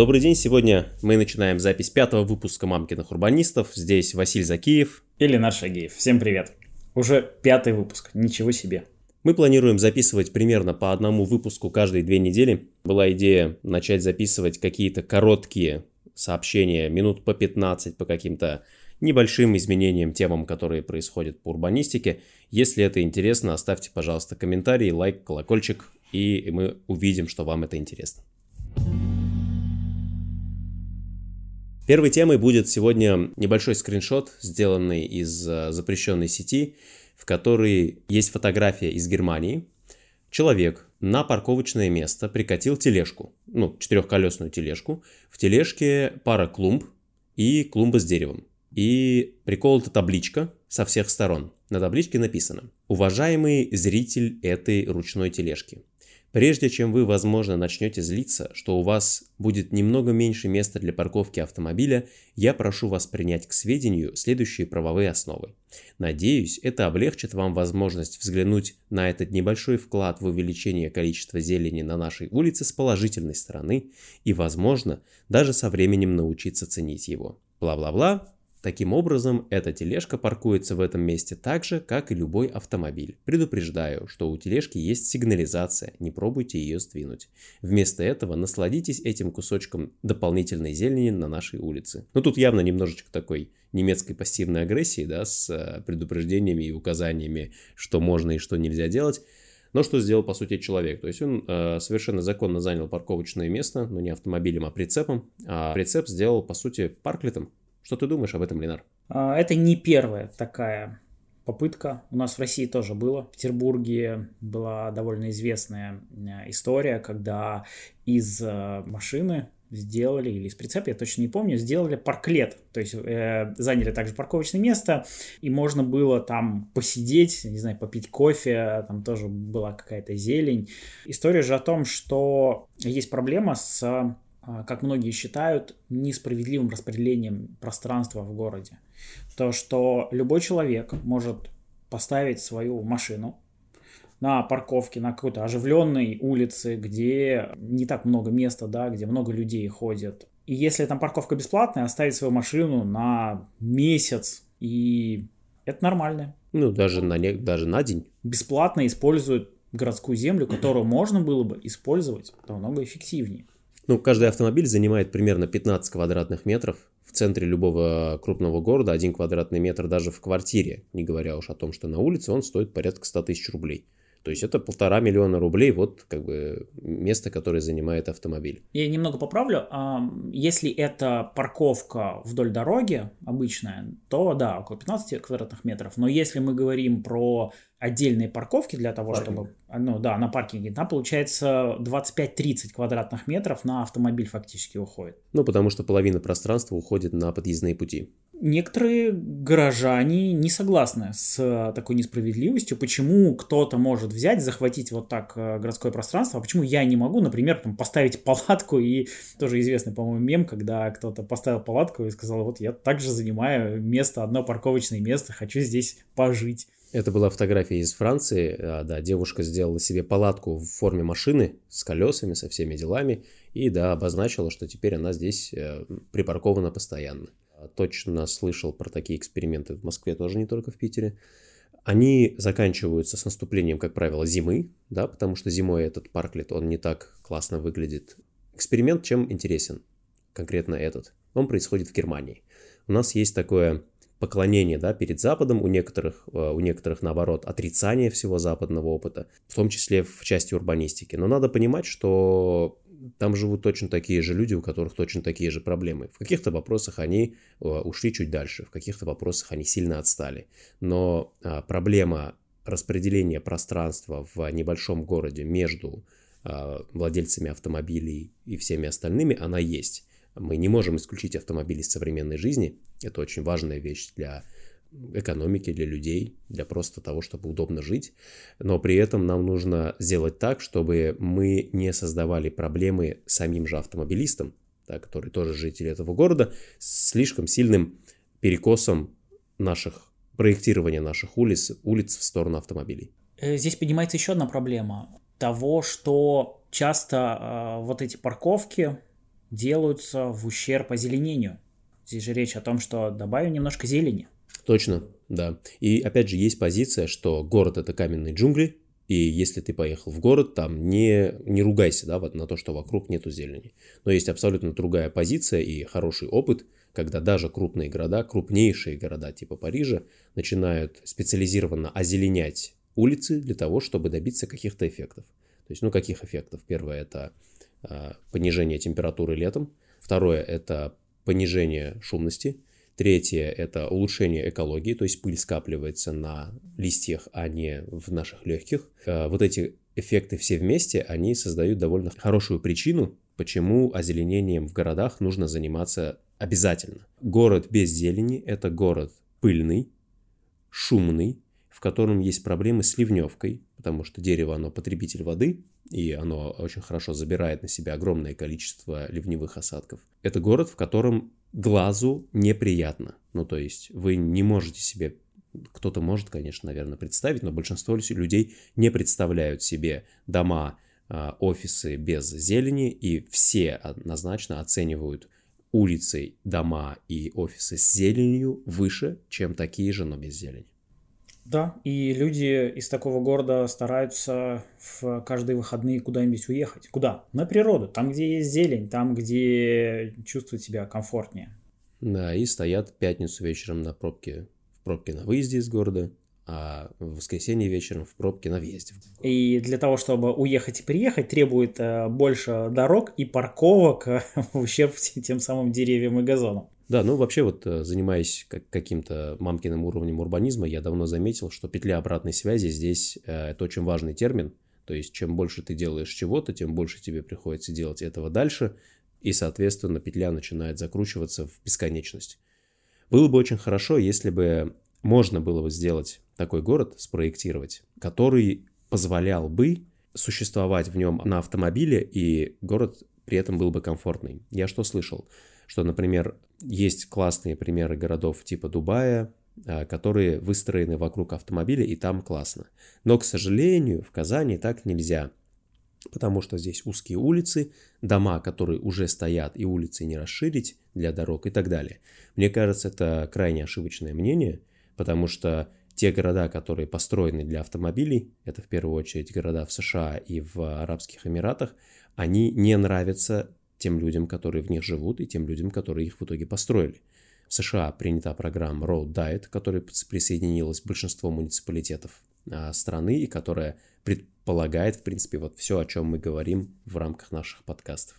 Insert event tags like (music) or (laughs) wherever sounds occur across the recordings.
Добрый день, сегодня мы начинаем запись пятого выпуска «Мамкиных урбанистов». Здесь Василий Закиев. И Ленар Шагиев. Всем привет. Уже пятый выпуск, ничего себе. Мы планируем записывать примерно по одному выпуску каждые две недели. Была идея начать записывать какие-то короткие сообщения, минут по 15 по каким-то небольшим изменениям, темам, которые происходят по урбанистике. Если это интересно, оставьте, пожалуйста, комментарий, лайк, колокольчик, и мы увидим, что вам это интересно. Первой темой будет сегодня небольшой скриншот, сделанный из э, запрещенной сети, в которой есть фотография из Германии. Человек на парковочное место прикатил тележку, ну, четырехколесную тележку. В тележке пара клумб и клумба с деревом. И приколота табличка со всех сторон. На табличке написано «Уважаемый зритель этой ручной тележки, Прежде чем вы, возможно, начнете злиться, что у вас будет немного меньше места для парковки автомобиля, я прошу вас принять к сведению следующие правовые основы. Надеюсь, это облегчит вам возможность взглянуть на этот небольшой вклад в увеличение количества зелени на нашей улице с положительной стороны и, возможно, даже со временем научиться ценить его. Бла-бла-бла, Таким образом, эта тележка паркуется в этом месте так же, как и любой автомобиль. Предупреждаю, что у тележки есть сигнализация, не пробуйте ее сдвинуть. Вместо этого насладитесь этим кусочком дополнительной зелени на нашей улице. Ну, тут явно немножечко такой немецкой пассивной агрессии, да, с э, предупреждениями и указаниями, что можно и что нельзя делать. Но что сделал, по сути, человек? То есть он э, совершенно законно занял парковочное место, но не автомобилем, а прицепом. А прицеп сделал, по сути, парклетом. Что ты думаешь об этом, Ленар? А, это не первая такая попытка. У нас в России тоже было. В Петербурге была довольно известная э, история, когда из э, машины сделали, или из прицепа, я точно не помню, сделали парклет. То есть э, заняли также парковочное место, и можно было там посидеть, не знаю, попить кофе, там тоже была какая-то зелень. История же о том, что есть проблема с как многие считают, несправедливым распределением пространства в городе. То, что любой человек может поставить свою машину на парковке, на какой-то оживленной улице, где не так много места, да, где много людей ходят. И если там парковка бесплатная, оставить свою машину на месяц, и это нормально. Ну, даже на, не, даже на день. Бесплатно используют городскую землю, которую можно было бы использовать намного эффективнее. Ну, каждый автомобиль занимает примерно 15 квадратных метров. В центре любого крупного города один квадратный метр даже в квартире, не говоря уж о том, что на улице он стоит порядка 100 тысяч рублей. То есть это полтора миллиона рублей, вот как бы место, которое занимает автомобиль. Я немного поправлю. Если это парковка вдоль дороги обычная, то да, около 15 квадратных метров. Но если мы говорим про отдельные парковки для того, Паркинг. чтобы... Ну да, на паркинге. Там получается 25-30 квадратных метров на автомобиль фактически уходит. Ну, потому что половина пространства уходит на подъездные пути некоторые горожане не согласны с э, такой несправедливостью. Почему кто-то может взять, захватить вот так э, городское пространство, а почему я не могу, например, там, поставить палатку и тоже известный, по-моему, мем, когда кто-то поставил палатку и сказал, вот я также занимаю место, одно парковочное место, хочу здесь пожить. Это была фотография из Франции, а, да, девушка сделала себе палатку в форме машины с колесами, со всеми делами, и, да, обозначила, что теперь она здесь э, припаркована постоянно точно слышал про такие эксперименты в Москве, тоже не только в Питере. Они заканчиваются с наступлением, как правило, зимы, да, потому что зимой этот парклет, он не так классно выглядит. Эксперимент чем интересен, конкретно этот? Он происходит в Германии. У нас есть такое поклонение да, перед Западом, у некоторых, э, у некоторых, наоборот, отрицание всего западного опыта, в том числе в части урбанистики. Но надо понимать, что там живут точно такие же люди, у которых точно такие же проблемы. В каких-то вопросах они э, ушли чуть дальше, в каких-то вопросах они сильно отстали. Но а, проблема распределения пространства в небольшом городе между а, владельцами автомобилей и всеми остальными, она есть. Мы не можем исключить автомобили из современной жизни. Это очень важная вещь для экономики, для людей, для просто того, чтобы удобно жить. Но при этом нам нужно сделать так, чтобы мы не создавали проблемы самим же автомобилистам, да, которые тоже жители этого города, слишком сильным перекосом наших проектирования наших улиц, улиц в сторону автомобилей. Э, здесь поднимается еще одна проблема того, что часто э, вот эти парковки делаются в ущерб озеленению. Здесь же речь о том, что добавим немножко зелени. Точно, да. И опять же есть позиция, что город это каменные джунгли, и если ты поехал в город, там не, не ругайся да, вот на то, что вокруг нету зелени. Но есть абсолютно другая позиция и хороший опыт, когда даже крупные города, крупнейшие города типа Парижа, начинают специализированно озеленять улицы для того, чтобы добиться каких-то эффектов. То есть, ну, каких эффектов? Первое – это понижение температуры летом. Второе – это понижение шумности. Третье – это улучшение экологии, то есть пыль скапливается на листьях, а не в наших легких. Э, вот эти эффекты все вместе, они создают довольно хорошую причину, почему озеленением в городах нужно заниматься обязательно. Город без зелени – это город пыльный, шумный, в котором есть проблемы с ливневкой, потому что дерево, оно потребитель воды, и оно очень хорошо забирает на себя огромное количество ливневых осадков. Это город, в котором глазу неприятно. Ну, то есть вы не можете себе кто-то может, конечно, наверное, представить, но большинство людей не представляют себе дома, а, офисы без зелени, и все однозначно оценивают улицы, дома и офисы с зеленью выше, чем такие же, но без зелени. Да, и люди из такого города стараются в каждые выходные куда-нибудь уехать. Куда? На природу, там, где есть зелень, там, где чувствуют себя комфортнее. Да, и стоят пятницу вечером на пробке, в пробке на выезде из города, а в воскресенье вечером в пробке на въезде. И для того, чтобы уехать и приехать, требует э, больше дорог и парковок (laughs) в ущерб тем самым деревьям и газонам. Да, ну вообще вот э, занимаясь каким-то мамкиным уровнем урбанизма, я давно заметил, что петля обратной связи здесь э, это очень важный термин. То есть чем больше ты делаешь чего-то, тем больше тебе приходится делать этого дальше, и, соответственно, петля начинает закручиваться в бесконечность. Было бы очень хорошо, если бы можно было бы сделать такой город, спроектировать, который позволял бы существовать в нем на автомобиле, и город при этом был бы комфортный. Я что слышал? Что, например, есть классные примеры городов типа Дубая, а, которые выстроены вокруг автомобиля, и там классно. Но, к сожалению, в Казани так нельзя, потому что здесь узкие улицы, дома, которые уже стоят, и улицы не расширить для дорог и так далее. Мне кажется, это крайне ошибочное мнение, потому что те города, которые построены для автомобилей, это в первую очередь города в США и в Арабских Эмиратах, они не нравятся тем людям, которые в них живут, и тем людям, которые их в итоге построили. В США принята программа Road Diet, которая присоединилась большинство муниципалитетов а, страны и которая предполагает, в принципе, вот все, о чем мы говорим в рамках наших подкастов.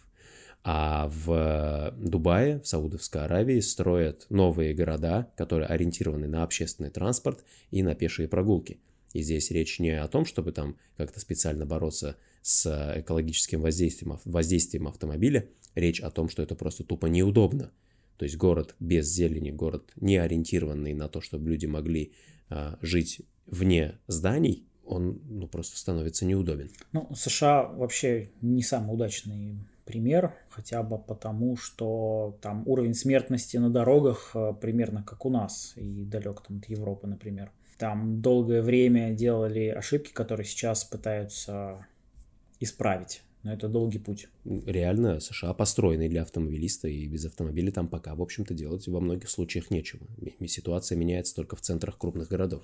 А в Дубае, в Саудовской Аравии строят новые города, которые ориентированы на общественный транспорт и на пешие прогулки. И здесь речь не о том, чтобы там как-то специально бороться с экологическим воздействием, воздействием автомобиля, речь о том, что это просто тупо неудобно. То есть город без зелени, город не ориентированный на то, чтобы люди могли а, жить вне зданий, он ну, просто становится неудобен. Ну, США вообще не самый удачный пример, хотя бы потому, что там уровень смертности на дорогах а, примерно как у нас и далек там от Европы, например. Там долгое время делали ошибки, которые сейчас пытаются исправить. Но это долгий путь. Реально, США построены для автомобилиста, и без автомобиля там пока, в общем-то, делать во многих случаях нечего. Ситуация меняется только в центрах крупных городов.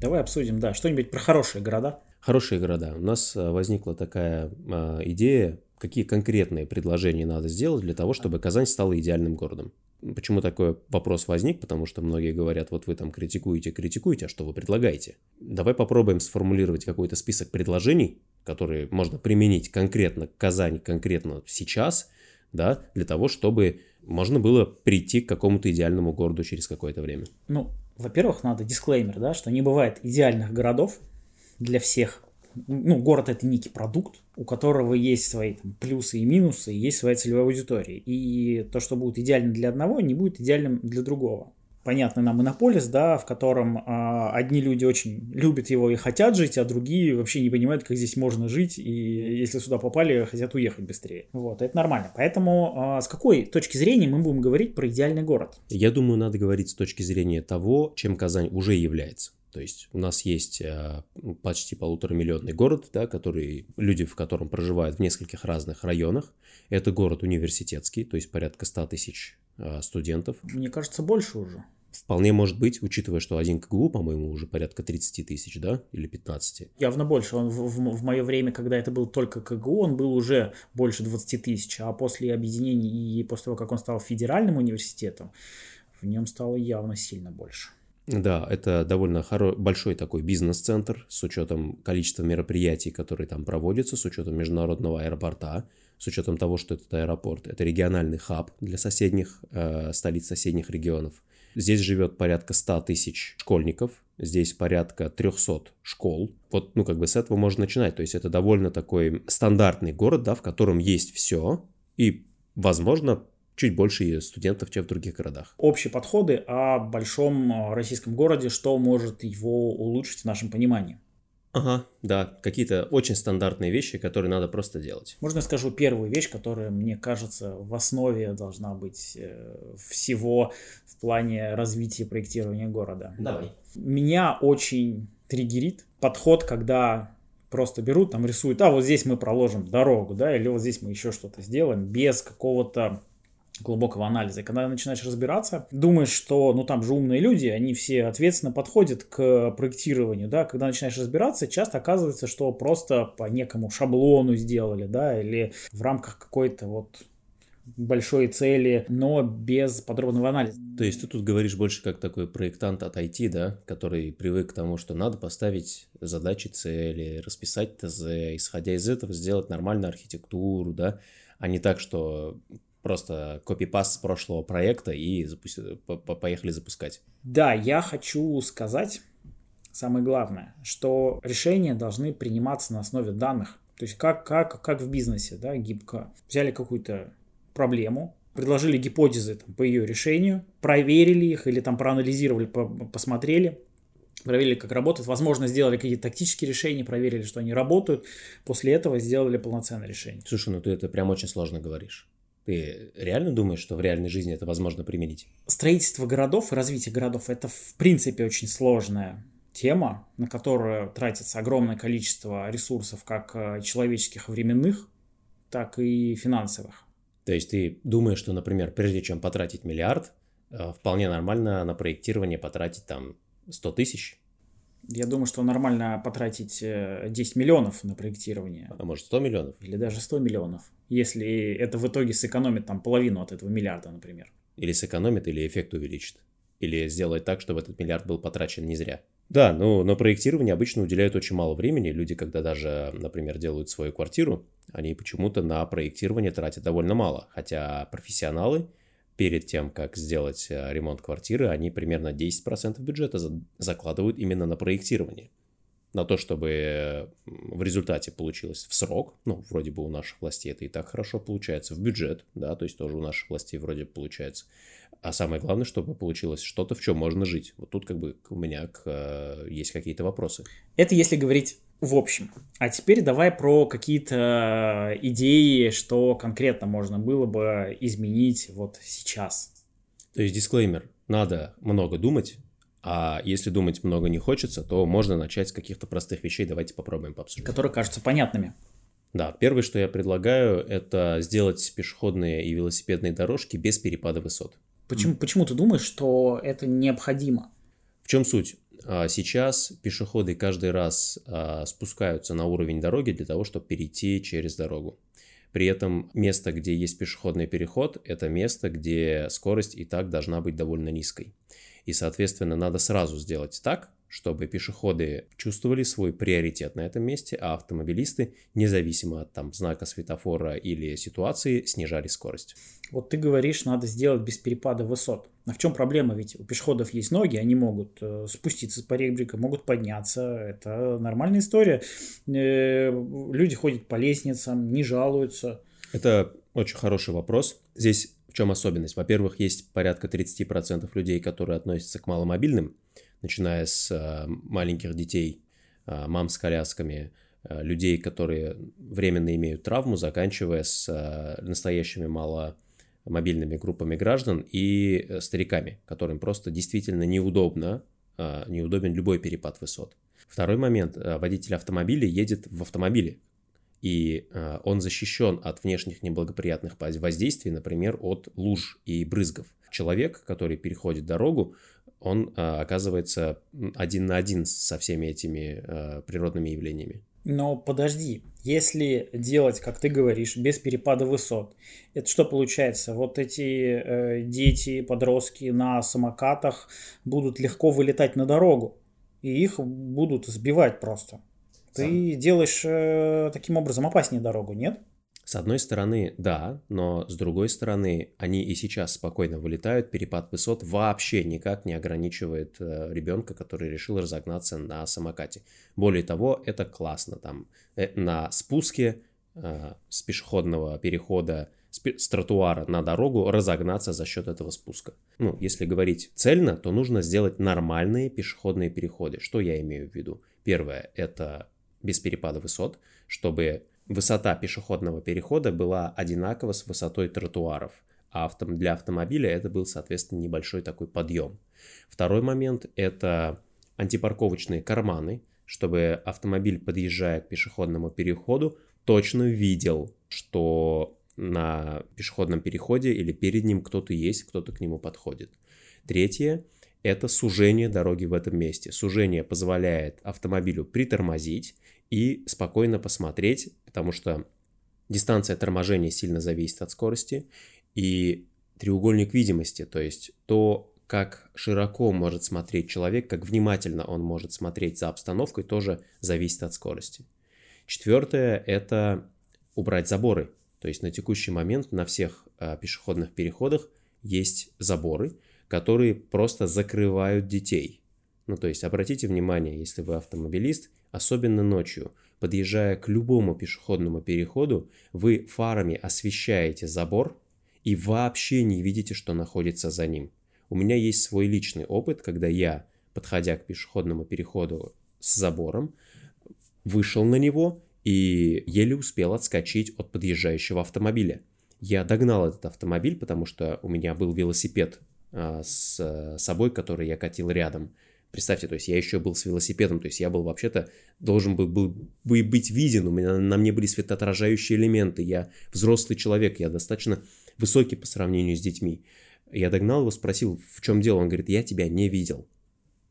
Давай обсудим, да, что-нибудь про хорошие города. Хорошие города. У нас а, возникла такая а, идея, какие конкретные предложения надо сделать для того, чтобы Казань стала идеальным городом. Почему такой вопрос возник? Потому что многие говорят, вот вы там критикуете, критикуете, а что вы предлагаете? Давай попробуем сформулировать какой-то список предложений, которые можно применить конкретно к Казани, конкретно сейчас, да, для того, чтобы можно было прийти к какому-то идеальному городу через какое-то время. Ну, во-первых, надо дисклеймер, да, что не бывает идеальных городов для всех ну, город это некий продукт, у которого есть свои там, плюсы и минусы, есть своя целевая аудитория. И то, что будет идеально для одного, не будет идеальным для другого. Понятно нам монополис, да, в котором а, одни люди очень любят его и хотят жить, а другие вообще не понимают, как здесь можно жить, и если сюда попали, хотят уехать быстрее. Вот, это нормально. Поэтому а, с какой точки зрения мы будем говорить про идеальный город? Я думаю, надо говорить с точки зрения того, чем Казань уже является. То есть у нас есть э, почти полуторамиллионный город, да, который, люди в котором проживают в нескольких разных районах. Это город университетский, то есть порядка 100 тысяч э, студентов. Мне кажется, больше уже. Вполне может быть, учитывая, что один КГУ, по-моему, уже порядка 30 тысяч, да, или 15. Явно больше. Он в, в, в мое время, когда это был только КГУ, он был уже больше 20 тысяч, а после объединения и после того, как он стал федеральным университетом, в нем стало явно сильно больше. Да, это довольно хоро... большой такой бизнес-центр с учетом количества мероприятий, которые там проводятся, с учетом международного аэропорта, с учетом того, что этот аэропорт – это региональный хаб для соседних, э, столиц соседних регионов. Здесь живет порядка 100 тысяч школьников, здесь порядка 300 школ. Вот, ну, как бы с этого можно начинать. То есть это довольно такой стандартный город, да, в котором есть все, и, возможно, чуть больше студентов, чем в других городах. Общие подходы о большом э, российском городе, что может его улучшить в нашем понимании. Ага, да, какие-то очень стандартные вещи, которые надо просто делать. Можно я скажу первую вещь, которая, мне кажется, в основе должна быть э, всего в плане развития проектирования города. Давай. Меня очень триггерит подход, когда просто берут, там рисуют, а вот здесь мы проложим дорогу, да, или вот здесь мы еще что-то сделаем без какого-то глубокого анализа. И когда начинаешь разбираться, думаешь, что, ну, там же умные люди, они все ответственно подходят к проектированию, да, когда начинаешь разбираться, часто оказывается, что просто по некому шаблону сделали, да, или в рамках какой-то вот большой цели, но без подробного анализа. То есть ты тут говоришь больше как такой проектант от IT, да, который привык к тому, что надо поставить задачи, цели, расписать ТЗ, исходя из этого сделать нормальную архитектуру, да, а не так, что просто копипаст с прошлого проекта и запусти... поехали запускать. Да, я хочу сказать самое главное, что решения должны приниматься на основе данных. То есть как, как, как в бизнесе, да, гибко. Взяли какую-то проблему, предложили гипотезы там, по ее решению, проверили их или там проанализировали, по посмотрели, проверили, как работают, возможно, сделали какие-то тактические решения, проверили, что они работают, после этого сделали полноценное решение. Слушай, ну ты это прям очень сложно говоришь. Ты реально думаешь, что в реальной жизни это возможно применить? Строительство городов и развитие городов – это в принципе очень сложная тема, на которую тратится огромное количество ресурсов, как э, человеческих временных, так и финансовых. То есть ты думаешь, что, например, прежде чем потратить миллиард, э, вполне нормально на проектирование потратить там 100 тысяч? Я думаю, что нормально потратить 10 э, миллионов на проектирование. А может 100 миллионов? Или даже 100 миллионов. Если это в итоге сэкономит там половину от этого миллиарда, например. Или сэкономит, или эффект увеличит. Или сделать так, чтобы этот миллиард был потрачен не зря. Да, ну, на проектирование обычно уделяют очень мало времени. Люди, когда даже, например, делают свою квартиру, они почему-то на проектирование тратят довольно мало. Хотя профессионалы перед тем, как сделать э, ремонт квартиры, они примерно 10% бюджета закладывают именно на проектирование. На то, чтобы в результате получилось в срок, ну, вроде бы у наших властей это и так хорошо получается, в бюджет, да, то есть тоже у наших властей вроде получается. А самое главное, чтобы получилось что-то, в чем можно жить. Вот тут как бы у меня э, есть какие-то вопросы. Это если говорить в общем. А теперь давай про какие-то идеи, что конкретно можно было бы изменить вот сейчас. То есть дисклеймер. Надо много думать, а если думать много не хочется, то можно начать с каких-то простых вещей. Давайте попробуем пообсуждать. Которые кажутся понятными. Да, первое, что я предлагаю, это сделать пешеходные и велосипедные дорожки без перепада высот. Почему, почему ты думаешь, что это необходимо? В чем суть? А, сейчас пешеходы каждый раз а, спускаются на уровень дороги для того, чтобы перейти через дорогу. При этом место, где есть пешеходный переход, это место, где скорость и так должна быть довольно низкой. И, соответственно, надо сразу сделать так, чтобы пешеходы чувствовали свой приоритет на этом месте, а автомобилисты, независимо от там, знака светофора или ситуации, снижали скорость. Вот ты говоришь, надо сделать без перепада высот. А в чем проблема? Ведь у пешеходов есть ноги, они могут э, спуститься по ребрика, могут подняться. Это нормальная история. Э, люди ходят по лестницам, не жалуются. Это очень хороший вопрос. Здесь в чем особенность? Во-первых, есть порядка 30% людей, которые относятся к маломобильным, начиная с э, маленьких детей, э, мам с колясками, э, людей, которые временно имеют травму, заканчивая с настоящими маломобильными группами граждан и стариками, которым просто действительно неудобно неудобен любой перепад высот. Второй момент. Водитель автомобиля едет в автомобиле, и он защищен от внешних неблагоприятных воздействий, например, от луж и брызгов. Человек, который переходит дорогу, он э, оказывается один на один со всеми этими э, природными явлениями. Но подожди, если делать, как ты говоришь, без перепада высот, это что получается? Вот эти э, дети, подростки на самокатах будут легко вылетать на дорогу, и их будут сбивать просто. Ты делаешь э, таким образом опаснее дорогу, нет? С одной стороны, да, но с другой стороны, они и сейчас спокойно вылетают, перепад высот вообще никак не ограничивает э, ребенка, который решил разогнаться на самокате. Более того, это классно там э, на спуске э, с пешеходного перехода с, тротуара на дорогу разогнаться за счет этого спуска. Ну, если говорить цельно, то нужно сделать нормальные пешеходные переходы. Что я имею в виду? Первое – это без перепада высот, чтобы высота пешеходного перехода была одинакова с высотой тротуаров, а для автомобиля это был, соответственно, небольшой такой подъем. Второй момент – это антипарковочные карманы, чтобы автомобиль, подъезжая к пешеходному переходу, точно видел, что на пешеходном переходе или перед ним кто-то есть, кто-то к нему подходит. Третье – это сужение дороги в этом месте. Сужение позволяет автомобилю притормозить и спокойно посмотреть, потому что дистанция торможения сильно зависит от скорости, и треугольник видимости, то есть то, как широко может смотреть человек, как внимательно он может смотреть за обстановкой, тоже зависит от скорости. Четвертое – это убрать заборы. То есть на текущий момент на всех а, пешеходных переходах есть заборы, которые просто закрывают детей. Ну, то есть обратите внимание, если вы автомобилист, особенно ночью, подъезжая к любому пешеходному переходу, вы фарами освещаете забор и вообще не видите, что находится за ним. У меня есть свой личный опыт, когда я, подходя к пешеходному переходу с забором, вышел на него и еле успел отскочить от подъезжающего автомобиля. Я догнал этот автомобиль, потому что у меня был велосипед а, с собой, который я катил рядом. Представьте, то есть я еще был с велосипедом, то есть я был вообще-то должен был, был, был быть виден, у меня на мне были светоотражающие элементы, я взрослый человек, я достаточно высокий по сравнению с детьми. Я догнал его, спросил, в чем дело, он говорит, я тебя не видел.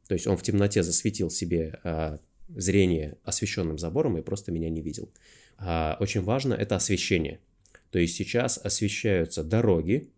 То есть он в темноте засветил себе а, зрение освещенным забором и просто меня не видел. А, очень важно это освещение. То есть сейчас освещаются дороги,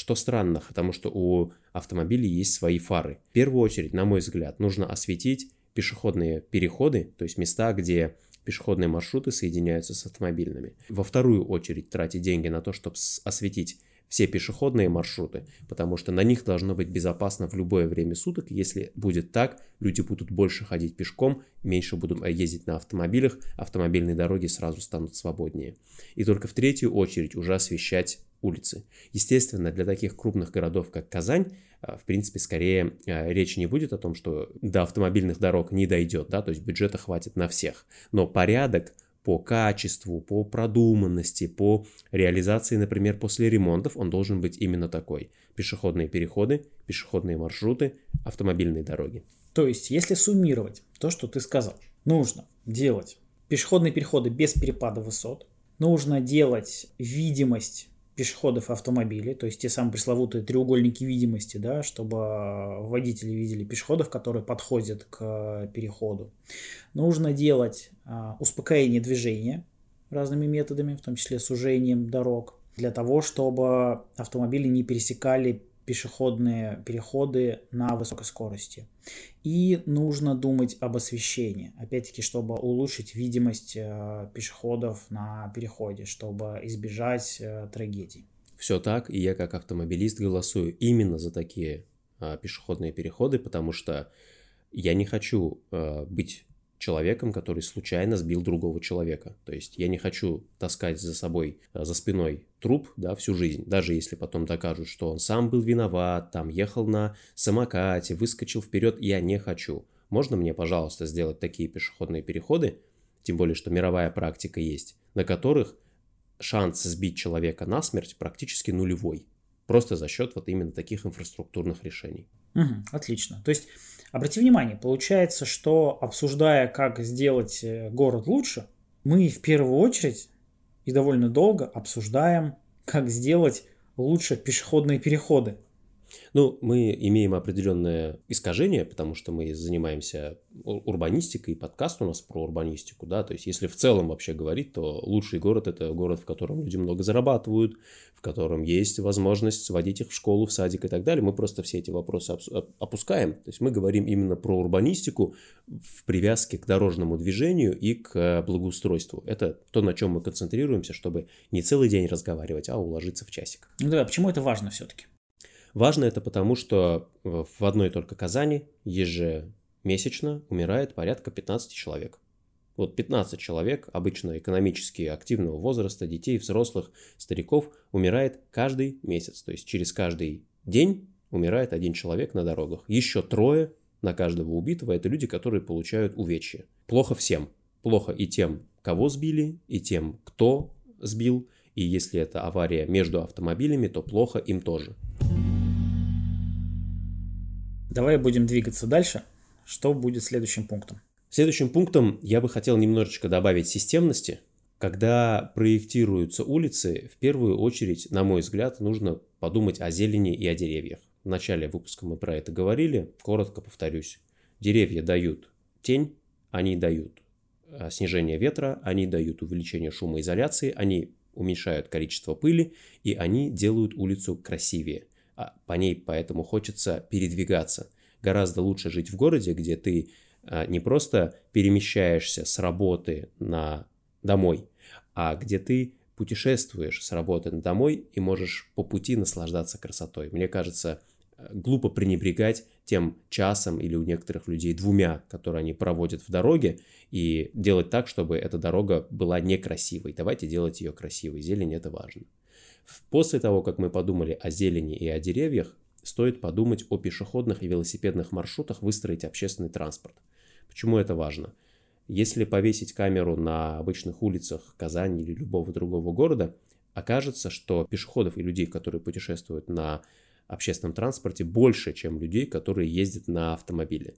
что странно, потому что у автомобилей есть свои фары. В первую очередь, на мой взгляд, нужно осветить пешеходные переходы, то есть места, где пешеходные маршруты соединяются с автомобильными. Во вторую очередь тратить деньги на то, чтобы осветить все пешеходные маршруты, потому что на них должно быть безопасно в любое время суток. Если будет так, люди будут больше ходить пешком, меньше будут э, ездить на автомобилях, автомобильные дороги сразу станут свободнее. И только в третью очередь уже освещать улицы. Естественно, для таких крупных городов, как Казань, э, в принципе, скорее э, речи не будет о том, что до автомобильных дорог не дойдет, да, то есть бюджета хватит на всех. Но порядок по качеству, по продуманности, по реализации, например, после ремонтов, он должен быть именно такой. Пешеходные переходы, пешеходные маршруты, автомобильные дороги. То есть, если суммировать то, что ты сказал, нужно делать пешеходные переходы без перепада высот, нужно делать видимость пешеходов автомобилей, то есть те самые пресловутые треугольники видимости, да, чтобы водители видели пешеходов, которые подходят к переходу. Нужно делать а, успокоение движения разными методами, в том числе сужением дорог, для того, чтобы автомобили не пересекали пешеходные переходы на высокой скорости. И нужно думать об освещении, опять-таки, чтобы улучшить видимость э, пешеходов на переходе, чтобы избежать э, трагедий. Все так, и я как автомобилист голосую именно за такие а, пешеходные переходы, потому что я не хочу а, быть человеком, который случайно сбил другого человека. То есть я не хочу таскать за собой, э, за спиной труп да, всю жизнь, даже если потом докажут, что он сам был виноват, там ехал на самокате, выскочил вперед, я не хочу. Можно мне, пожалуйста, сделать такие пешеходные переходы, тем более, что мировая практика есть, на которых шанс сбить человека насмерть практически нулевой. Просто за счет вот именно таких инфраструктурных решений. Угу, отлично. То есть, обрати внимание, получается, что обсуждая, как сделать э, город лучше, мы в первую очередь и довольно долго обсуждаем, как сделать лучше пешеходные переходы. Ну, мы имеем определенное искажение, потому что мы занимаемся урбанистикой, подкаст у нас про урбанистику, да, то есть если в целом вообще говорить, то лучший город – это город, в котором люди много зарабатывают, в котором есть возможность сводить их в школу, в садик и так далее. Мы просто все эти вопросы опускаем, то есть мы говорим именно про урбанистику в привязке к дорожному движению и к благоустройству. Это то, на чем мы концентрируемся, чтобы не целый день разговаривать, а уложиться в часик. Ну да, почему это важно все-таки? Важно это потому, что в одной только Казани ежемесячно умирает порядка 15 человек. Вот 15 человек, обычно экономически активного возраста, детей, взрослых, стариков, умирает каждый месяц. То есть через каждый день умирает один человек на дорогах. Еще трое на каждого убитого – это люди, которые получают увечья. Плохо всем. Плохо и тем, кого сбили, и тем, кто сбил. И если это авария между автомобилями, то плохо им тоже. Давай будем двигаться дальше. Что будет следующим пунктом? Следующим пунктом я бы хотел немножечко добавить системности. Когда проектируются улицы, в первую очередь, на мой взгляд, нужно подумать о зелени и о деревьях. В начале выпуска мы про это говорили, коротко повторюсь. Деревья дают тень, они дают э, снижение ветра, они дают увеличение шумоизоляции, они уменьшают количество пыли, и они делают улицу красивее. А по ней поэтому хочется передвигаться. Гораздо лучше жить в городе, где ты а, не просто перемещаешься с работы на домой, а где ты путешествуешь с работы на домой и можешь по пути наслаждаться красотой. Мне кажется, глупо пренебрегать тем часом или у некоторых людей двумя, которые они проводят в дороге, и делать так, чтобы эта дорога была некрасивой. Давайте делать ее красивой. Зелень это важно. После того, как мы подумали о зелени и о деревьях, стоит подумать о пешеходных и велосипедных маршрутах, выстроить общественный транспорт. Почему это важно? Если повесить камеру на обычных улицах Казани или любого другого города, окажется, что пешеходов и людей, которые путешествуют на общественном транспорте, больше, чем людей, которые ездят на автомобиле.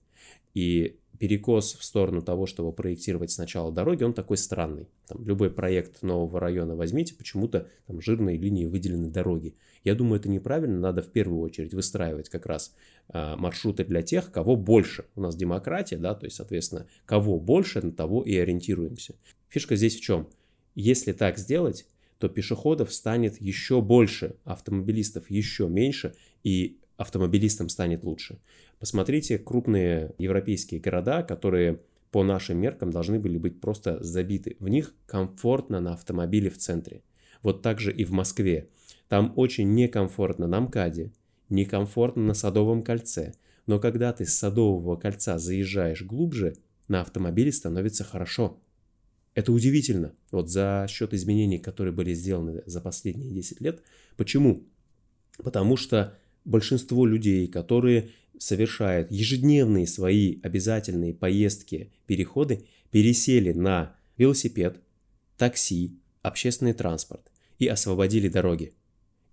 И перекос в сторону того, чтобы проектировать сначала дороги, он такой странный. Там, любой проект нового района возьмите, почему-то там жирной линией выделены дороги. Я думаю, это неправильно, надо в первую очередь выстраивать как раз э, маршруты для тех, кого больше. У нас демократия, да, то есть, соответственно, кого больше, на того и ориентируемся. Фишка здесь в чем? Если так сделать, то пешеходов станет еще больше, автомобилистов еще меньше, и автомобилистам станет лучше. Посмотрите крупные европейские города, которые по нашим меркам должны были быть просто забиты. В них комфортно на автомобиле в центре. Вот так же и в Москве. Там очень некомфортно на МКАДе, некомфортно на Садовом кольце. Но когда ты с Садового кольца заезжаешь глубже, на автомобиле становится хорошо. Это удивительно. Вот за счет изменений, которые были сделаны за последние 10 лет. Почему? Потому что большинство людей, которые совершают ежедневные свои обязательные поездки, переходы, пересели на велосипед, такси, общественный транспорт и освободили дороги.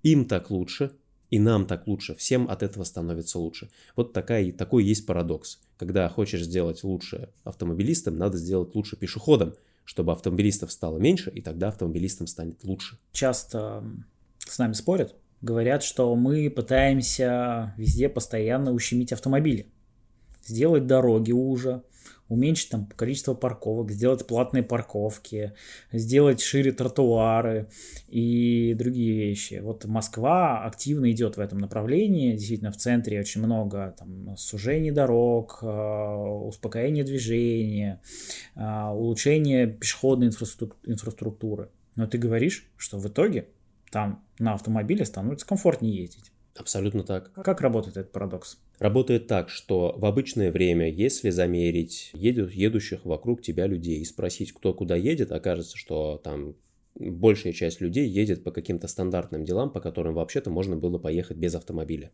Им так лучше, и нам так лучше, всем от этого становится лучше. Вот такая, такой есть парадокс. Когда хочешь сделать лучше автомобилистам, надо сделать лучше пешеходам, чтобы автомобилистов стало меньше, и тогда автомобилистам станет лучше. Часто с нами спорят, говорят, что мы пытаемся везде постоянно ущемить автомобили, сделать дороги уже, уменьшить там количество парковок, сделать платные парковки, сделать шире тротуары и другие вещи. Вот Москва активно идет в этом направлении. Действительно, в центре очень много там, сужений дорог, э, успокоения движения, э, улучшения пешеходной инфраструктуры. Но ты говоришь, что в итоге там на автомобиле становится комфортнее ездить. Абсолютно так. Как работает этот парадокс? Работает так, что в обычное время, если замерить еду, едущих вокруг тебя людей и спросить, кто куда едет, окажется, что там большая часть людей едет по каким-то стандартным делам, по которым вообще-то можно было поехать без автомобиля.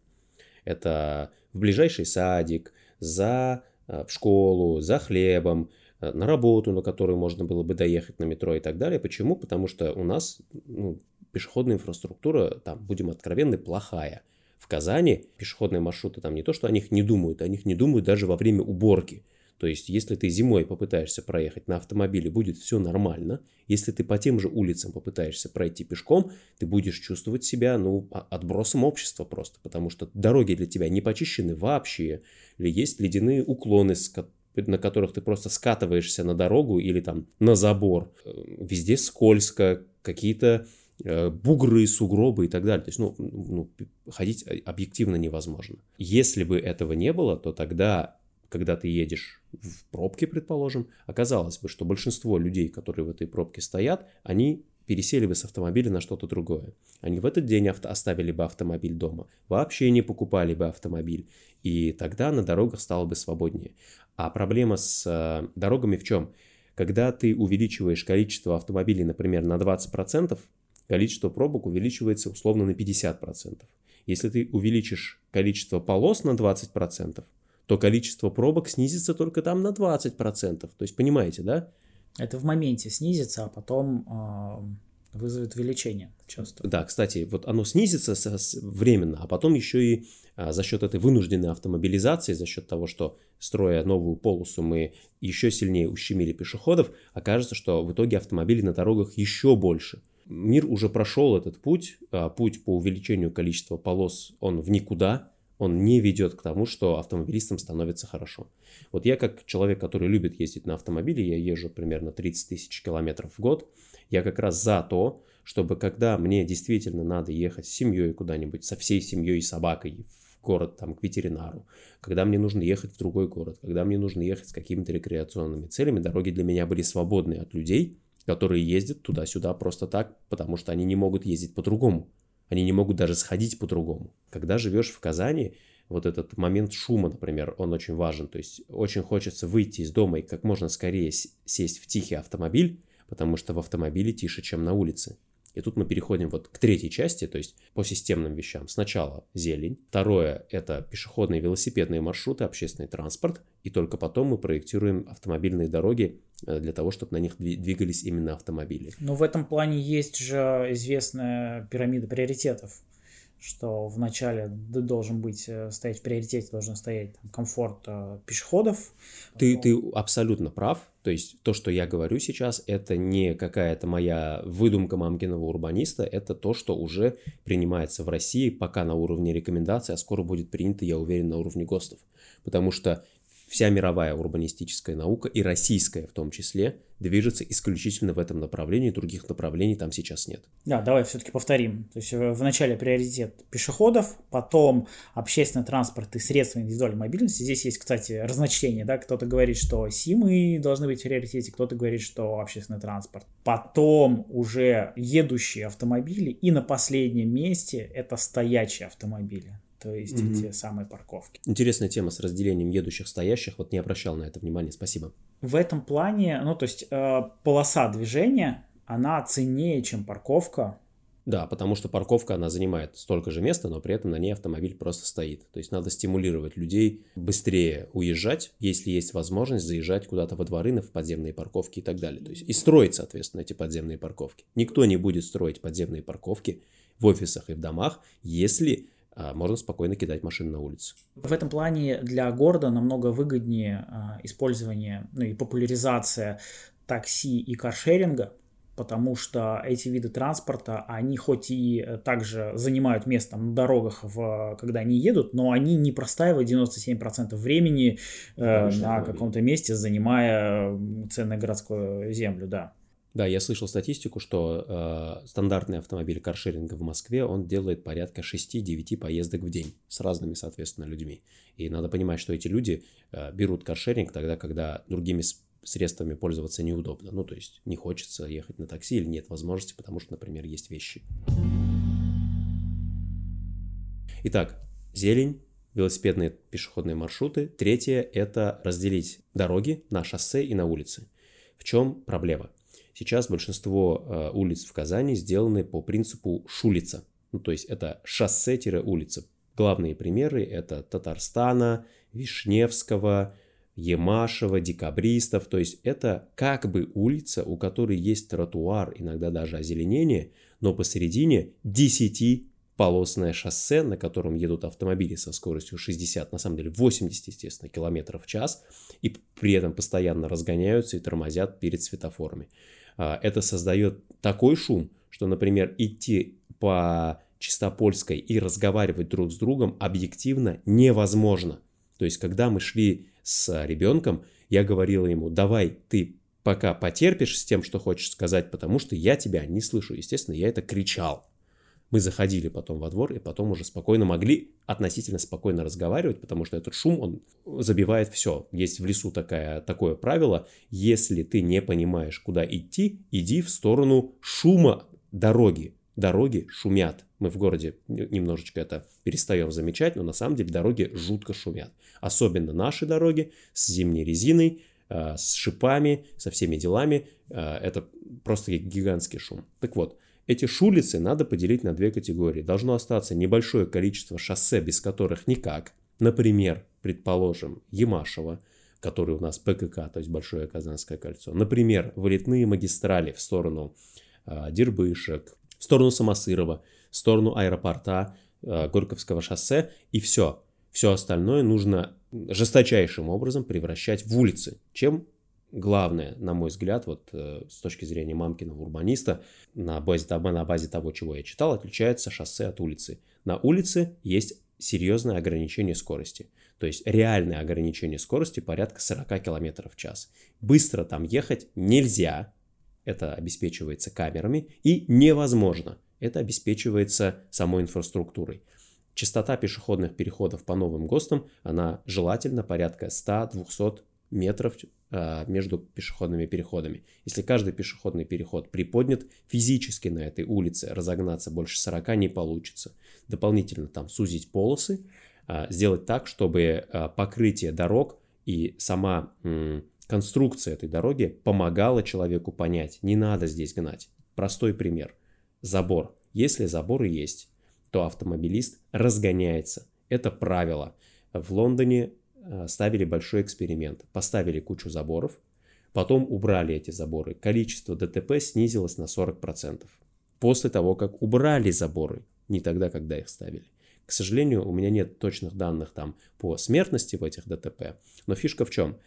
Это в ближайший садик, за э, в школу, за хлебом, э, на работу, на которую можно было бы доехать на метро и так далее. Почему? Потому что у нас ну, пешеходная инфраструктура, там, будем откровенны, плохая. В Казани пешеходные маршруты там не то, что о них не думают, о них не думают даже во время уборки. То есть, если ты зимой попытаешься проехать на автомобиле, будет все нормально. Если ты по тем же улицам попытаешься пройти пешком, ты будешь чувствовать себя, ну, отбросом общества просто, потому что дороги для тебя не почищены вообще, или есть ледяные уклоны, на которых ты просто скатываешься на дорогу или там на забор. Э, везде скользко, какие-то бугры, сугробы и так далее. То есть, ну, ну, ходить объективно невозможно. Если бы этого не было, то тогда, когда ты едешь в пробке, предположим, оказалось бы, что большинство людей, которые в этой пробке стоят, они пересели бы с автомобиля на что-то другое. Они в этот день авто оставили бы автомобиль дома, вообще не покупали бы автомобиль, и тогда на дорогах стало бы свободнее. А проблема с э, дорогами в чем? Когда ты увеличиваешь количество автомобилей, например, на 20%, количество пробок увеличивается условно на 50%. Если ты увеличишь количество полос на 20%, то количество пробок снизится только там на 20%. То есть, понимаете, да? Это в моменте снизится, а потом э, вызовет увеличение часто. Да, кстати, вот оно снизится временно, а потом еще и а, за счет этой вынужденной автомобилизации, за счет того, что строя новую полосу мы еще сильнее ущемили пешеходов, окажется, что в итоге автомобилей на дорогах еще больше. Мир уже прошел этот путь, а, путь по увеличению количества полос, он в никуда, он не ведет к тому, что автомобилистам становится хорошо. Вот я как человек, который любит ездить на автомобиле, я езжу примерно 30 тысяч километров в год, я как раз за то, чтобы когда мне действительно надо ехать с семьей куда-нибудь, со всей семьей и собакой в город, там, к ветеринару, когда мне нужно ехать в другой город, когда мне нужно ехать с какими-то рекреационными целями, дороги для меня были свободны от людей, которые ездят туда-сюда просто так, потому что они не могут ездить по-другому. Они не могут даже сходить по-другому. Когда живешь в Казани, вот этот момент шума, например, он очень важен. То есть очень хочется выйти из дома и как можно скорее сесть в тихий автомобиль, потому что в автомобиле тише, чем на улице. И тут мы переходим вот к третьей части, то есть по системным вещам. Сначала зелень, второе – это пешеходные велосипедные маршруты, общественный транспорт, и только потом мы проектируем автомобильные дороги э, для того, чтобы на них двигались именно автомобили. Но в этом плане есть же известная пирамида приоритетов что вначале должен быть, э, стоять в приоритете, должен стоять там, комфорт э, пешеходов. Ты, ты абсолютно прав. То есть то, что я говорю сейчас, это не какая-то моя выдумка мамкиного урбаниста, это то, что уже принимается в России, пока на уровне рекомендаций, а скоро будет принято, я уверен, на уровне ГОСТов. Потому что вся мировая урбанистическая наука, и российская в том числе, движется исключительно в этом направлении, других направлений там сейчас нет. Да, давай все-таки повторим. То есть э, в начале приоритет пешеходов, потом общественный транспорт и средства индивидуальной мобильности. Здесь есть, кстати, разночтение, да, кто-то говорит, что СИМы должны быть в приоритете, кто-то говорит, что общественный транспорт. Потом уже едущие автомобили, и на последнем месте это стоячие автомобили то есть mm-hmm. те самые парковки. Интересная тема с разделением едущих стоящих, вот не обращал на это внимания, спасибо. В этом плане, ну то есть э, полоса движения, она ценнее, чем парковка. Да, потому что парковка, она занимает столько же места, но при этом на ней автомобиль просто стоит. То есть надо стимулировать людей быстрее уезжать, если есть возможность заезжать куда-то во дворы, в подземные парковки и так далее. То есть и строить, соответственно, эти подземные парковки. Никто не будет строить подземные парковки в офисах и в домах, если можно спокойно кидать машины на улице. В этом плане для города намного выгоднее а, использование ну, и популяризация такси и каршеринга, потому что эти виды транспорта, они хоть и также занимают место на дорогах, в, когда они едут, но они не простаивают 97% времени э, на каком-то месте, занимая ценную городскую землю, да. Да, я слышал статистику, что э, стандартный автомобиль каршеринга в Москве, он делает порядка 6-9 поездок в день с разными, соответственно, людьми. И надо понимать, что эти люди э, берут каршеринг тогда, когда другими средствами пользоваться неудобно. Ну, то есть не хочется ехать на такси или нет возможности, потому что, например, есть вещи. Итак, зелень, велосипедные пешеходные маршруты. Третье – это разделить дороги на шоссе и на улицы. В чем проблема? Сейчас большинство э, улиц в Казани сделаны по принципу шулица. Ну, то есть это шоссе-улица. Главные примеры это Татарстана, Вишневского, Емашева, Декабристов. То есть это как бы улица, у которой есть тротуар, иногда даже озеленение, но посередине 10 полосное шоссе, на котором едут автомобили со скоростью 60, на самом деле 80, естественно, километров в час, и при этом постоянно разгоняются и тормозят перед светофорами. А, это создает такой шум, что, например, идти по Чистопольской и разговаривать друг с другом объективно невозможно. То есть, когда мы шли с ребенком, я говорила ему, давай ты пока потерпишь с тем, что хочешь сказать, потому что я тебя не слышу. Естественно, я это кричал. Мы заходили потом во двор и потом уже спокойно могли относительно спокойно разговаривать, потому что этот шум, он забивает все. Есть в лесу такая, такое правило, если ты не понимаешь, куда идти, иди в сторону шума дороги. Дороги шумят. Мы в городе немножечко это перестаем замечать, но на самом деле дороги жутко шумят. Особенно наши дороги с зимней резиной, э, с шипами, со всеми делами. Э, это просто гигантский шум. Так вот, эти шулицы надо поделить на две категории. Должно остаться небольшое количество шоссе, без которых никак. Например, предположим, Ямашево, который у нас ПКК, то есть Большое Казанское кольцо. Например, вылетные магистрали в сторону э, Дербышек, в сторону Самосырова, в сторону аэропорта, э, Горьковского шоссе и все. Все остальное нужно жесточайшим образом превращать в улицы, чем главное, на мой взгляд, вот э, с точки зрения мамкиного урбаниста, на базе, на базе того, чего я читал, отличается шоссе от улицы. На улице есть серьезное ограничение скорости. То есть реальное ограничение скорости порядка 40 км в час. Быстро там ехать нельзя, это обеспечивается камерами, и невозможно, это обеспечивается самой инфраструктурой. Частота пешеходных переходов по новым ГОСТам, она желательно порядка 100-200 метров а, между пешеходными переходами. Если каждый пешеходный переход приподнят, физически на этой улице разогнаться больше 40 не получится. Дополнительно там сузить полосы, а, сделать так, чтобы а, покрытие дорог и сама конструкция этой дороги помогала человеку понять, не надо здесь гнать. Простой пример. Забор. Если заборы есть, то автомобилист разгоняется. Это правило. В Лондоне ставили большой эксперимент. Поставили кучу заборов, потом убрали эти заборы. Количество ДТП снизилось на 40%. После того, как убрали заборы, не тогда, когда их ставили. К сожалению, у меня нет точных данных там по смертности в этих ДТП. Но фишка в чем?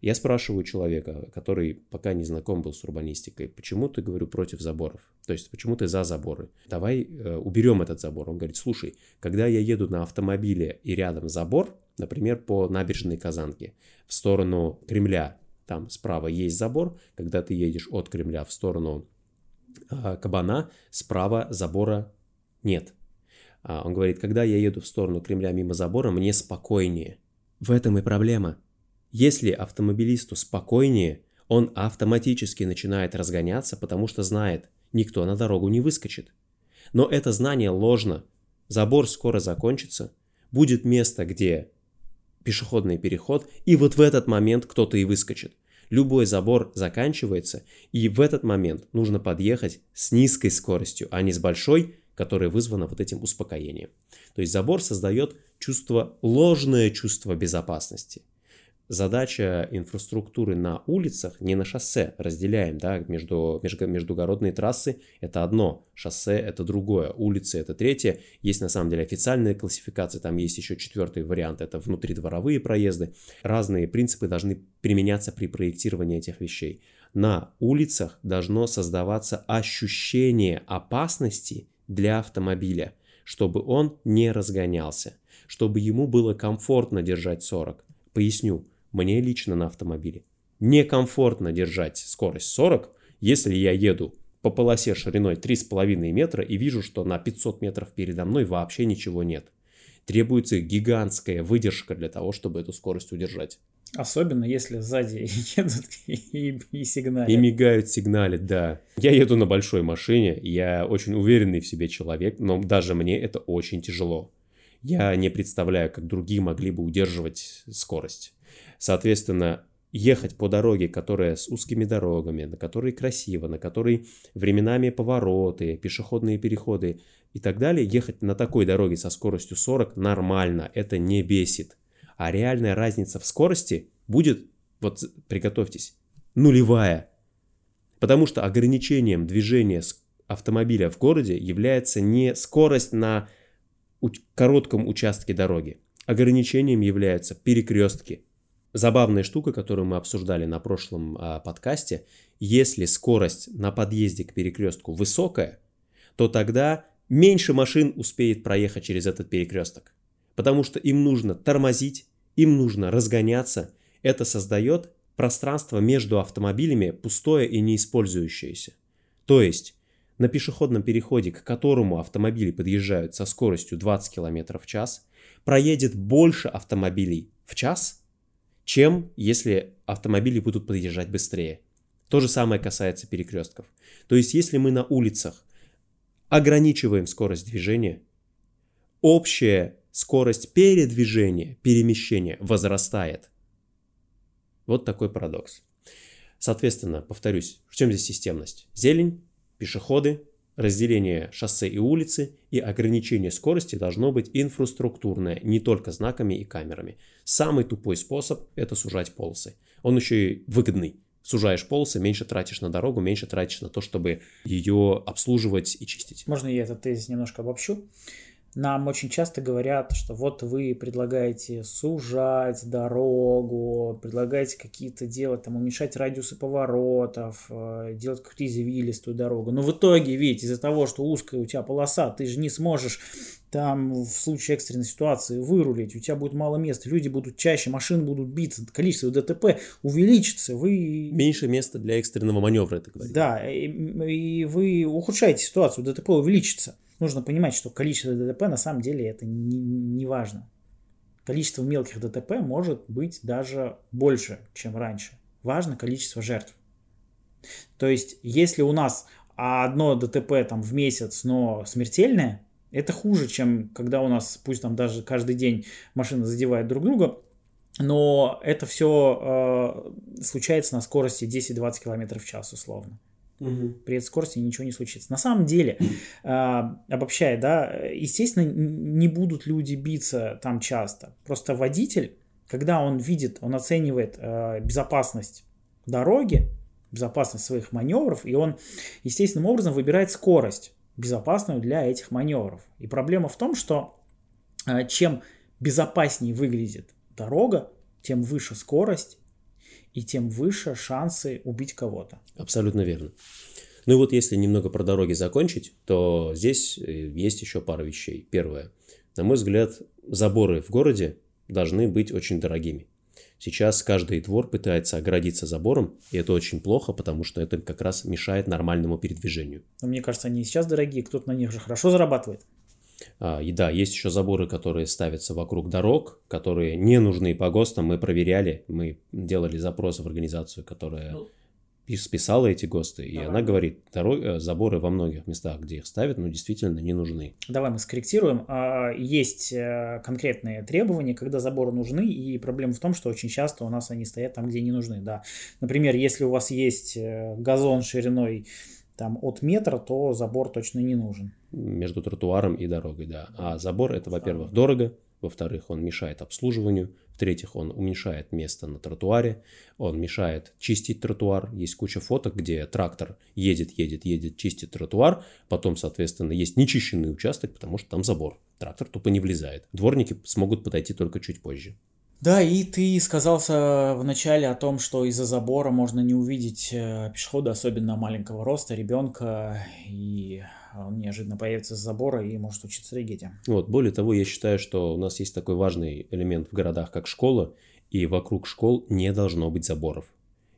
Я спрашиваю человека, который пока не знаком был с урбанистикой, почему ты, говорю, против заборов? То есть, почему ты за заборы? Давай э, уберем этот забор. Он говорит, слушай, когда я еду на автомобиле и рядом забор, например, по набережной Казанки в сторону Кремля, там справа есть забор, когда ты едешь от Кремля в сторону э, Кабана, справа забора нет. А он говорит, когда я еду в сторону Кремля мимо забора, мне спокойнее. В этом и проблема. Если автомобилисту спокойнее, он автоматически начинает разгоняться, потому что знает, никто на дорогу не выскочит. Но это знание ложно. Забор скоро закончится, будет место, где пешеходный переход, и вот в этот момент кто-то и выскочит. Любой забор заканчивается, и в этот момент нужно подъехать с низкой скоростью, а не с большой, которая вызвана вот этим успокоением. То есть забор создает чувство, ложное чувство безопасности – задача инфраструктуры на улицах, не на шоссе, разделяем, да, между, между, междугородные трассы это одно, шоссе это другое, улицы это третье, есть на самом деле официальные классификации, там есть еще четвертый вариант, это внутридворовые проезды, разные принципы должны применяться при проектировании этих вещей. На улицах должно создаваться ощущение опасности для автомобиля, чтобы он не разгонялся, чтобы ему было комфортно держать 40. Поясню, мне лично на автомобиле некомфортно держать скорость 40, если я еду по полосе шириной 3,5 метра и вижу, что на 500 метров передо мной вообще ничего нет. Требуется гигантская выдержка для того, чтобы эту скорость удержать. Особенно если сзади (laughs) едут и, и сигналят. И мигают, сигналят, да. Я еду на большой машине, я очень уверенный в себе человек, но даже мне это очень тяжело. Я не представляю, как другие могли бы удерживать скорость. Соответственно, ехать по дороге, которая с узкими дорогами, на которой красиво, на которой временами повороты, пешеходные переходы и так далее, ехать на такой дороге со скоростью 40 нормально, это не бесит. А реальная разница в скорости будет, вот приготовьтесь, нулевая. Потому что ограничением движения автомобиля в городе является не скорость на коротком участке дороги. Ограничением являются перекрестки. Забавная штука, которую мы обсуждали на прошлом а, подкасте, если скорость на подъезде к перекрестку высокая, то тогда меньше машин успеет проехать через этот перекресток. Потому что им нужно тормозить, им нужно разгоняться. Это создает пространство между автомобилями пустое и неиспользующееся. То есть на пешеходном переходе, к которому автомобили подъезжают со скоростью 20 км в час, проедет больше автомобилей в час, чем если автомобили будут подъезжать быстрее. То же самое касается перекрестков. То есть если мы на улицах ограничиваем скорость движения, общая скорость передвижения, перемещения возрастает. Вот такой парадокс. Соответственно, повторюсь, в чем здесь системность? Зелень, пешеходы, разделение шоссе и улицы и ограничение скорости должно быть инфраструктурное, не только знаками и камерами. Самый тупой способ – это сужать полосы. Он еще и выгодный. Сужаешь полосы, меньше тратишь на дорогу, меньше тратишь на то, чтобы ее обслуживать и чистить. Можно я этот тезис немножко обобщу? Нам очень часто говорят, что вот вы предлагаете сужать дорогу, предлагаете какие-то делать, там, уменьшать радиусы поворотов, э, делать какую-то извилистую дорогу. Но в итоге, ведь из-за того, что узкая у тебя полоса, ты же не сможешь там в случае экстренной ситуации вырулить, у тебя будет мало места, люди будут чаще, машины будут биться, количество ДТП увеличится, вы... Меньше места для экстренного маневра, это говорите. Да, и, и вы ухудшаете ситуацию, ДТП увеличится нужно понимать, что количество ДТП на самом деле это не, не важно. Количество мелких ДТП может быть даже больше, чем раньше. Важно количество жертв. То есть, если у нас одно ДТП там в месяц, но смертельное, это хуже, чем когда у нас, пусть там даже каждый день машина задевает друг друга, но это все э, случается на скорости 10-20 км в час условно. Угу. При этой скорости ничего не случится. На самом деле, э, обобщая, да, естественно, не будут люди биться там часто. Просто водитель, когда он видит, он оценивает э, безопасность дороги, безопасность своих маневров, и он естественным образом выбирает скорость безопасную для этих маневров. И проблема в том, что э, чем безопаснее выглядит дорога, тем выше скорость, и тем выше шансы убить кого-то. Абсолютно верно. Ну и вот если немного про дороги закончить, то здесь э, есть еще пара вещей. Первое. На мой взгляд, заборы в городе должны быть очень дорогими. Сейчас каждый двор пытается оградиться забором, и это очень плохо, потому что это как раз мешает нормальному передвижению. Но мне кажется, они и сейчас дорогие, кто-то на них же хорошо зарабатывает. А, и да, есть еще заборы, которые ставятся вокруг дорог, которые не нужны по ГОСТам. Мы проверяли, мы делали запрос в организацию, которая ну, списала эти ГОСТы, давай. и она говорит, дорог, э, заборы во многих местах, где их ставят, ну, действительно не нужны. Давай мы скорректируем. А, есть э, конкретные требования, когда заборы нужны, и проблема в том, что очень часто у нас они стоят там, где не нужны, да. Например, если у вас есть э, газон шириной там от метра, то забор точно не нужен. Между тротуаром и дорогой, да. А забор это, во-первых, дорого, во-вторых, он мешает обслуживанию, в-третьих, он уменьшает место на тротуаре, он мешает чистить тротуар. Есть куча фоток, где трактор едет, едет, едет, чистит тротуар, потом, соответственно, есть нечищенный участок, потому что там забор. Трактор тупо не влезает. Дворники смогут подойти только чуть позже. Да, и ты сказался в начале о том, что из-за забора можно не увидеть э, пешехода, особенно маленького роста, ребенка, и он неожиданно появится с забора и может случиться трагедия. Вот, более того, я считаю, что у нас есть такой важный элемент в городах, как школа, и вокруг школ не должно быть заборов.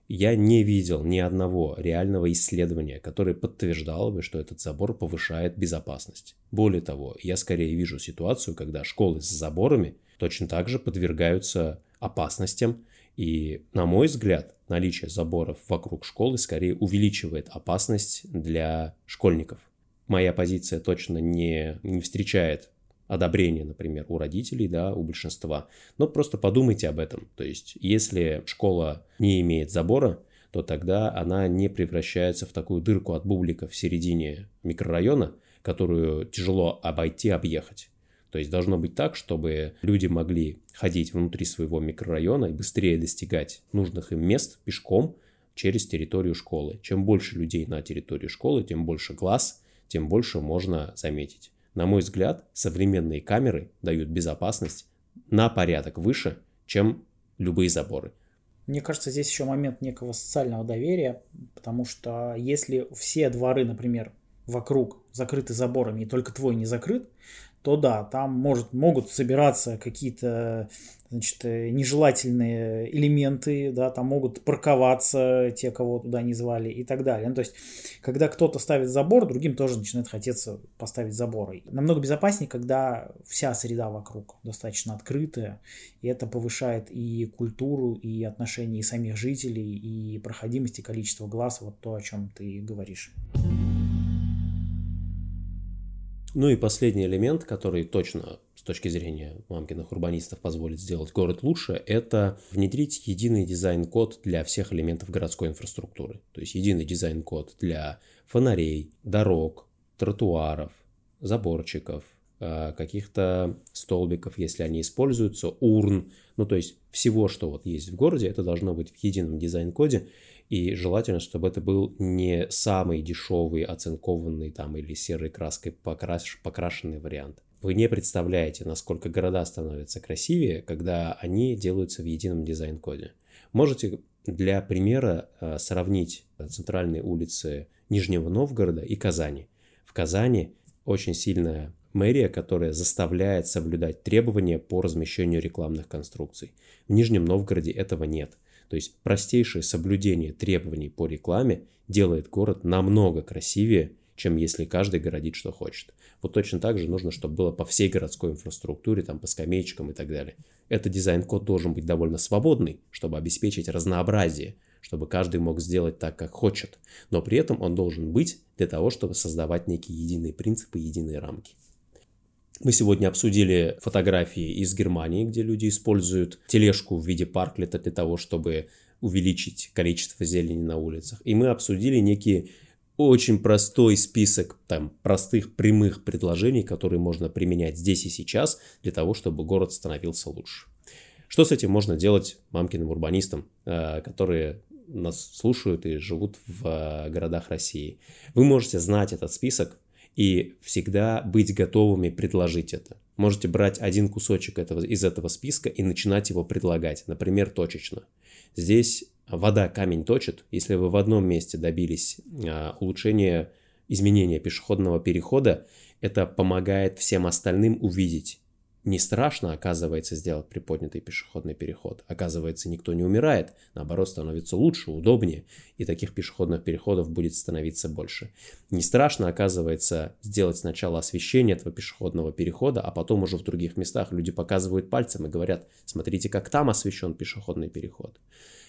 Я не видел ни одного реального исследования, которое подтверждало бы, что этот забор повышает безопасность. Более того, я скорее вижу ситуацию, когда школы с заборами точно так же подвергаются опасностям. И, на мой взгляд, наличие заборов вокруг школы скорее увеличивает опасность для школьников. Моя позиция точно не, не встречает одобрения, например, у родителей, да, у большинства. Но просто подумайте об этом. То есть, если школа не имеет забора, то тогда она не превращается в такую дырку от бублика в середине микрорайона, которую тяжело обойти, объехать. То есть должно быть так, чтобы люди могли ходить внутри своего микрорайона и быстрее достигать нужных им мест пешком, через территорию школы. Чем больше людей на территории школы, тем больше глаз, тем больше можно заметить. На мой взгляд, современные камеры дают безопасность на порядок выше, чем любые заборы. Мне кажется, здесь еще момент некого социального доверия, потому что если все дворы, например, вокруг закрыты заборами, и только твой не закрыт, то да, там может, могут собираться какие-то значит, э, нежелательные элементы, да, там могут парковаться те, кого туда не звали и так далее. Ну, то есть, когда кто-то ставит забор, другим тоже начинает хотеться поставить забор. намного безопаснее, когда вся среда вокруг достаточно открытая, и это повышает и культуру, и отношения и самих жителей, и проходимость, и количество глаз, вот то, о чем ты говоришь. Ну и последний элемент, который точно с точки зрения мамкиных урбанистов позволит сделать город лучше, это внедрить единый дизайн-код для всех элементов городской инфраструктуры. То есть единый дизайн-код для фонарей, дорог, тротуаров, заборчиков, э, каких-то столбиков, если они используются, урн, ну то есть всего, что вот есть в городе, это должно быть в едином дизайн-коде, и желательно, чтобы это был не самый дешевый, оцинкованный там или серой краской покраш, покрашенный вариант. Вы не представляете, насколько города становятся красивее, когда они делаются в едином дизайн-коде. Можете для примера э, сравнить центральные улицы Нижнего Новгорода и Казани. В Казани очень сильная мэрия, которая заставляет соблюдать требования по размещению рекламных конструкций. В Нижнем Новгороде этого нет. То есть простейшее соблюдение требований по рекламе делает город намного красивее, чем если каждый городит, что хочет. Вот точно так же нужно, чтобы было по всей городской инфраструктуре, там по скамеечкам и так далее. Этот дизайн-код должен быть довольно свободный, чтобы обеспечить разнообразие, чтобы каждый мог сделать так, как хочет. Но при этом он должен быть для того, чтобы создавать некие единые принципы, единые рамки. Мы сегодня обсудили фотографии из Германии, где люди используют тележку в виде парклета для того, чтобы увеличить количество зелени на улицах. И мы обсудили некий очень простой список там, простых прямых предложений, которые можно применять здесь и сейчас для того, чтобы город становился лучше. Что с этим можно делать мамкиным урбанистам, э, которые нас слушают и живут в э, городах России? Вы можете знать этот список, и всегда быть готовыми предложить это. Можете брать один кусочек этого, из этого списка и начинать его предлагать, например, точечно. Здесь вода камень точит. Если вы в одном месте добились а, улучшения изменения пешеходного перехода, это помогает всем остальным увидеть не страшно, оказывается, сделать приподнятый пешеходный переход. Оказывается, никто не умирает, наоборот, становится лучше, удобнее, и таких пешеходных переходов будет становиться больше. Не страшно, оказывается, сделать сначала освещение этого пешеходного перехода, а потом уже в других местах люди показывают пальцем и говорят, смотрите, как там освещен пешеходный переход.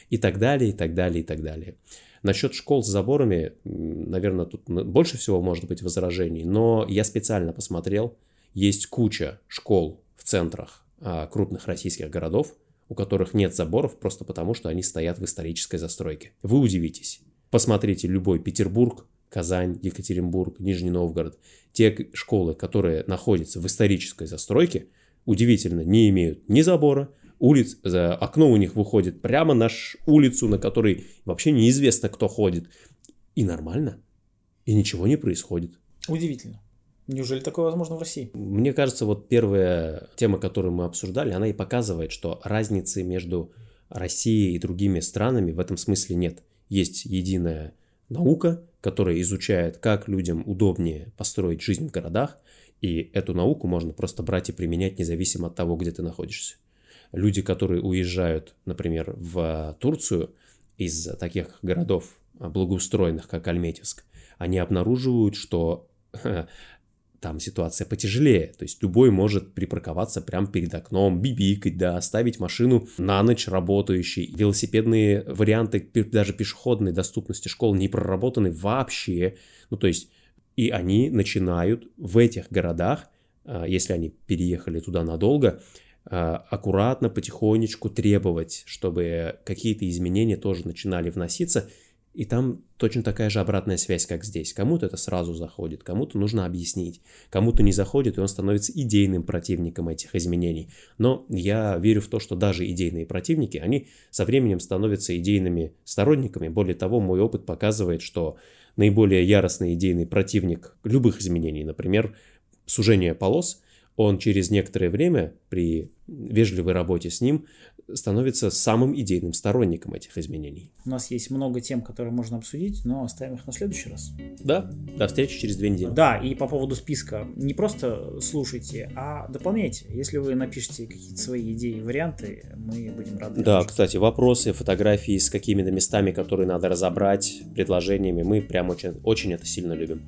И так далее, и так далее, и так далее. Насчет школ с заборами, наверное, тут больше всего может быть возражений, но я специально посмотрел, есть куча школ центрах а, крупных российских городов, у которых нет заборов просто потому, что они стоят в исторической застройке. Вы удивитесь. Посмотрите любой Петербург, Казань, Екатеринбург, Нижний Новгород. Те школы, которые находятся в исторической застройке, удивительно, не имеют ни забора, улиц, окно у них выходит прямо на улицу, на которой вообще неизвестно, кто ходит. И нормально. И ничего не происходит. Удивительно. Неужели такое возможно в России? Мне кажется, вот первая тема, которую мы обсуждали, она и показывает, что разницы между Россией и другими странами в этом смысле нет. Есть единая наука, которая изучает, как людям удобнее построить жизнь в городах, и эту науку можно просто брать и применять независимо от того, где ты находишься. Люди, которые уезжают, например, в Турцию из таких городов благоустроенных, как Альметьевск, они обнаруживают, что (laughs) там ситуация потяжелее. То есть любой может припарковаться прямо перед окном, бибикать, да, оставить машину на ночь работающей. Велосипедные варианты, даже пешеходной доступности школ не проработаны вообще. Ну, то есть и они начинают в этих городах, а, если они переехали туда надолго, а, аккуратно, потихонечку требовать, чтобы какие-то изменения тоже начинали вноситься. И там точно такая же обратная связь, как здесь. Кому-то это сразу заходит, кому-то нужно объяснить, кому-то не заходит, и он становится идейным противником этих изменений. Но я верю в то, что даже идейные противники, они со временем становятся идейными сторонниками. Более того, мой опыт показывает, что наиболее яростный идейный противник любых изменений, например, сужение полос, он через некоторое время при вежливой работе с ним становится самым идейным сторонником этих изменений. У нас есть много тем, которые можно обсудить, но оставим их на следующий раз. Да, до встречи через две недели. Да, и по поводу списка, не просто слушайте, а дополняйте. Если вы напишите какие-то свои идеи, варианты, мы будем рады. Да, кстати, вопросы, фотографии с какими-то местами, которые надо разобрать, предложениями, мы прям очень, очень это сильно любим.